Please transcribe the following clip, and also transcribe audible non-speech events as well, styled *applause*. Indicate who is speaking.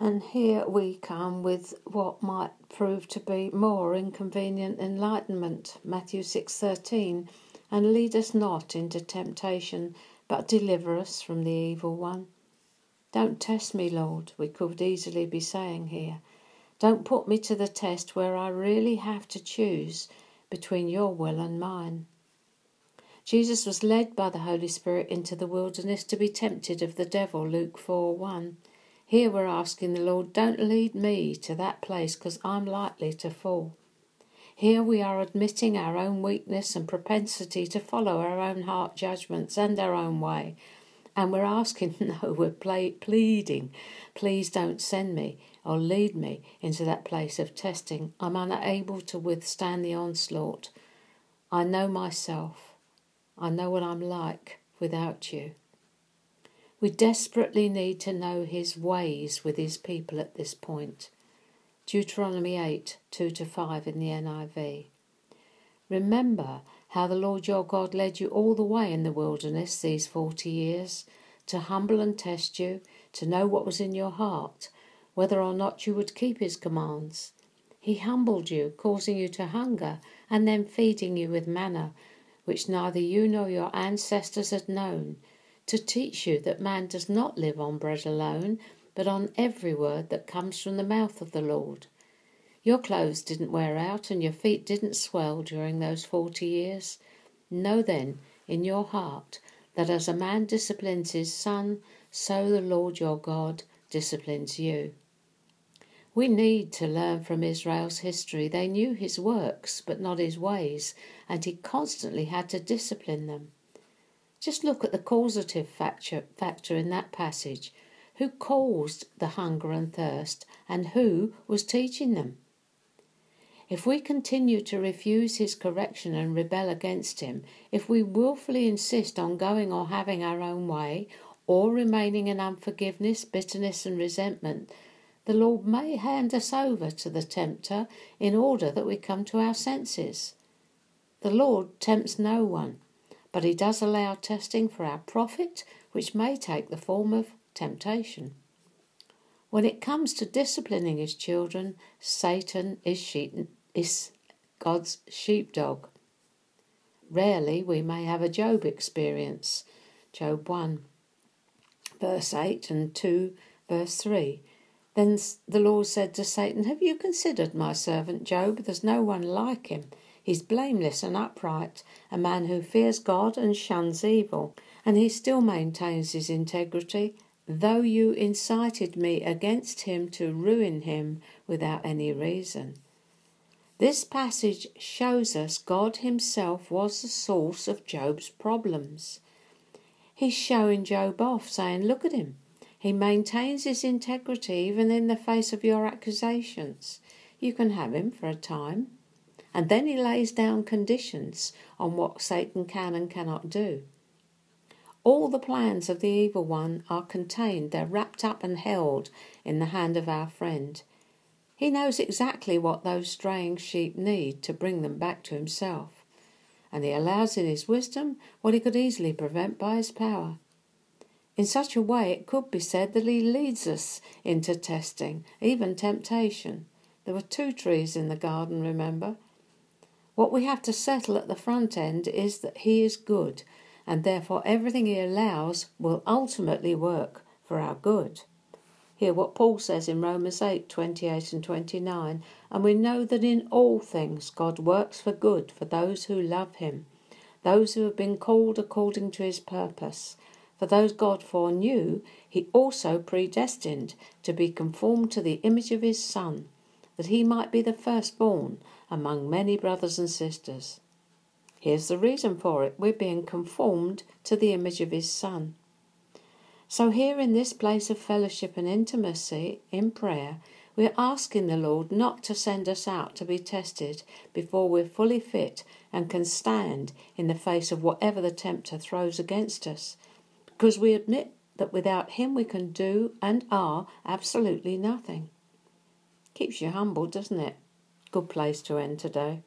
Speaker 1: And here we come with what might prove to be more inconvenient enlightenment, Matthew 6:13, and lead us not into temptation, but deliver us from the evil one. Don't test me, Lord, we could easily be saying here. Don't put me to the test where I really have to choose between your will and mine. Jesus was led by the Holy Spirit into the wilderness to be tempted of the devil, Luke 4 1. Here we're asking the Lord, don't lead me to that place because I'm likely to fall. Here we are admitting our own weakness and propensity to follow our own heart judgments and our own way. And we're asking, *laughs* no, we're pleading, please don't send me or lead me into that place of testing. I'm unable to withstand the onslaught. I know myself. I know what I'm like without you. We desperately need to know his ways with his people at this point. Deuteronomy 8 2 to 5 in the NIV. Remember how the Lord your God led you all the way in the wilderness these forty years, to humble and test you, to know what was in your heart, whether or not you would keep his commands. He humbled you, causing you to hunger, and then feeding you with manna, which neither you nor your ancestors had known to teach you that man does not live on bread alone, but on every word that comes from the mouth of the Lord. Your clothes didn't wear out and your feet didn't swell during those forty years. Know then in your heart that as a man disciplines his son, so the Lord your God disciplines you. We need to learn from Israel's history. They knew his works, but not his ways, and he constantly had to discipline them. Just look at the causative factor, factor in that passage. Who caused the hunger and thirst, and who was teaching them? If we continue to refuse his correction and rebel against him, if we wilfully insist on going or having our own way, or remaining in unforgiveness, bitterness, and resentment, the Lord may hand us over to the tempter in order that we come to our senses. The Lord tempts no one but he does allow testing for our profit, which may take the form of temptation. When it comes to disciplining his children, Satan is, sheep, is God's sheepdog. Rarely we may have a Job experience. Job 1, verse 8, and 2, verse 3. Then the Lord said to Satan, Have you considered my servant Job? There's no one like him He's blameless and upright, a man who fears God and shuns evil, and he still maintains his integrity, though you incited me against him to ruin him without any reason. This passage shows us God Himself was the source of Job's problems. He's showing Job off, saying, Look at him. He maintains his integrity even in the face of your accusations. You can have him for a time. And then he lays down conditions on what Satan can and cannot do. All the plans of the evil one are contained, they're wrapped up and held in the hand of our friend. He knows exactly what those straying sheep need to bring them back to himself, and he allows in his wisdom what he could easily prevent by his power. In such a way, it could be said that he leads us into testing, even temptation. There were two trees in the garden, remember? What we have to settle at the front end is that He is good, and therefore everything He allows will ultimately work for our good. Hear what Paul says in Romans 8 28 and 29. And we know that in all things God works for good for those who love Him, those who have been called according to His purpose. For those God foreknew, He also predestined to be conformed to the image of His Son, that He might be the firstborn among many brothers and sisters. Here's the reason for it we're being conformed to the image of His Son. So, here in this place of fellowship and intimacy in prayer, we're asking the Lord not to send us out to be tested before we're fully fit and can stand in the face of whatever the tempter throws against us, because we admit that without Him we can do and are absolutely nothing. Keeps you humble, doesn't it? Good place to end today.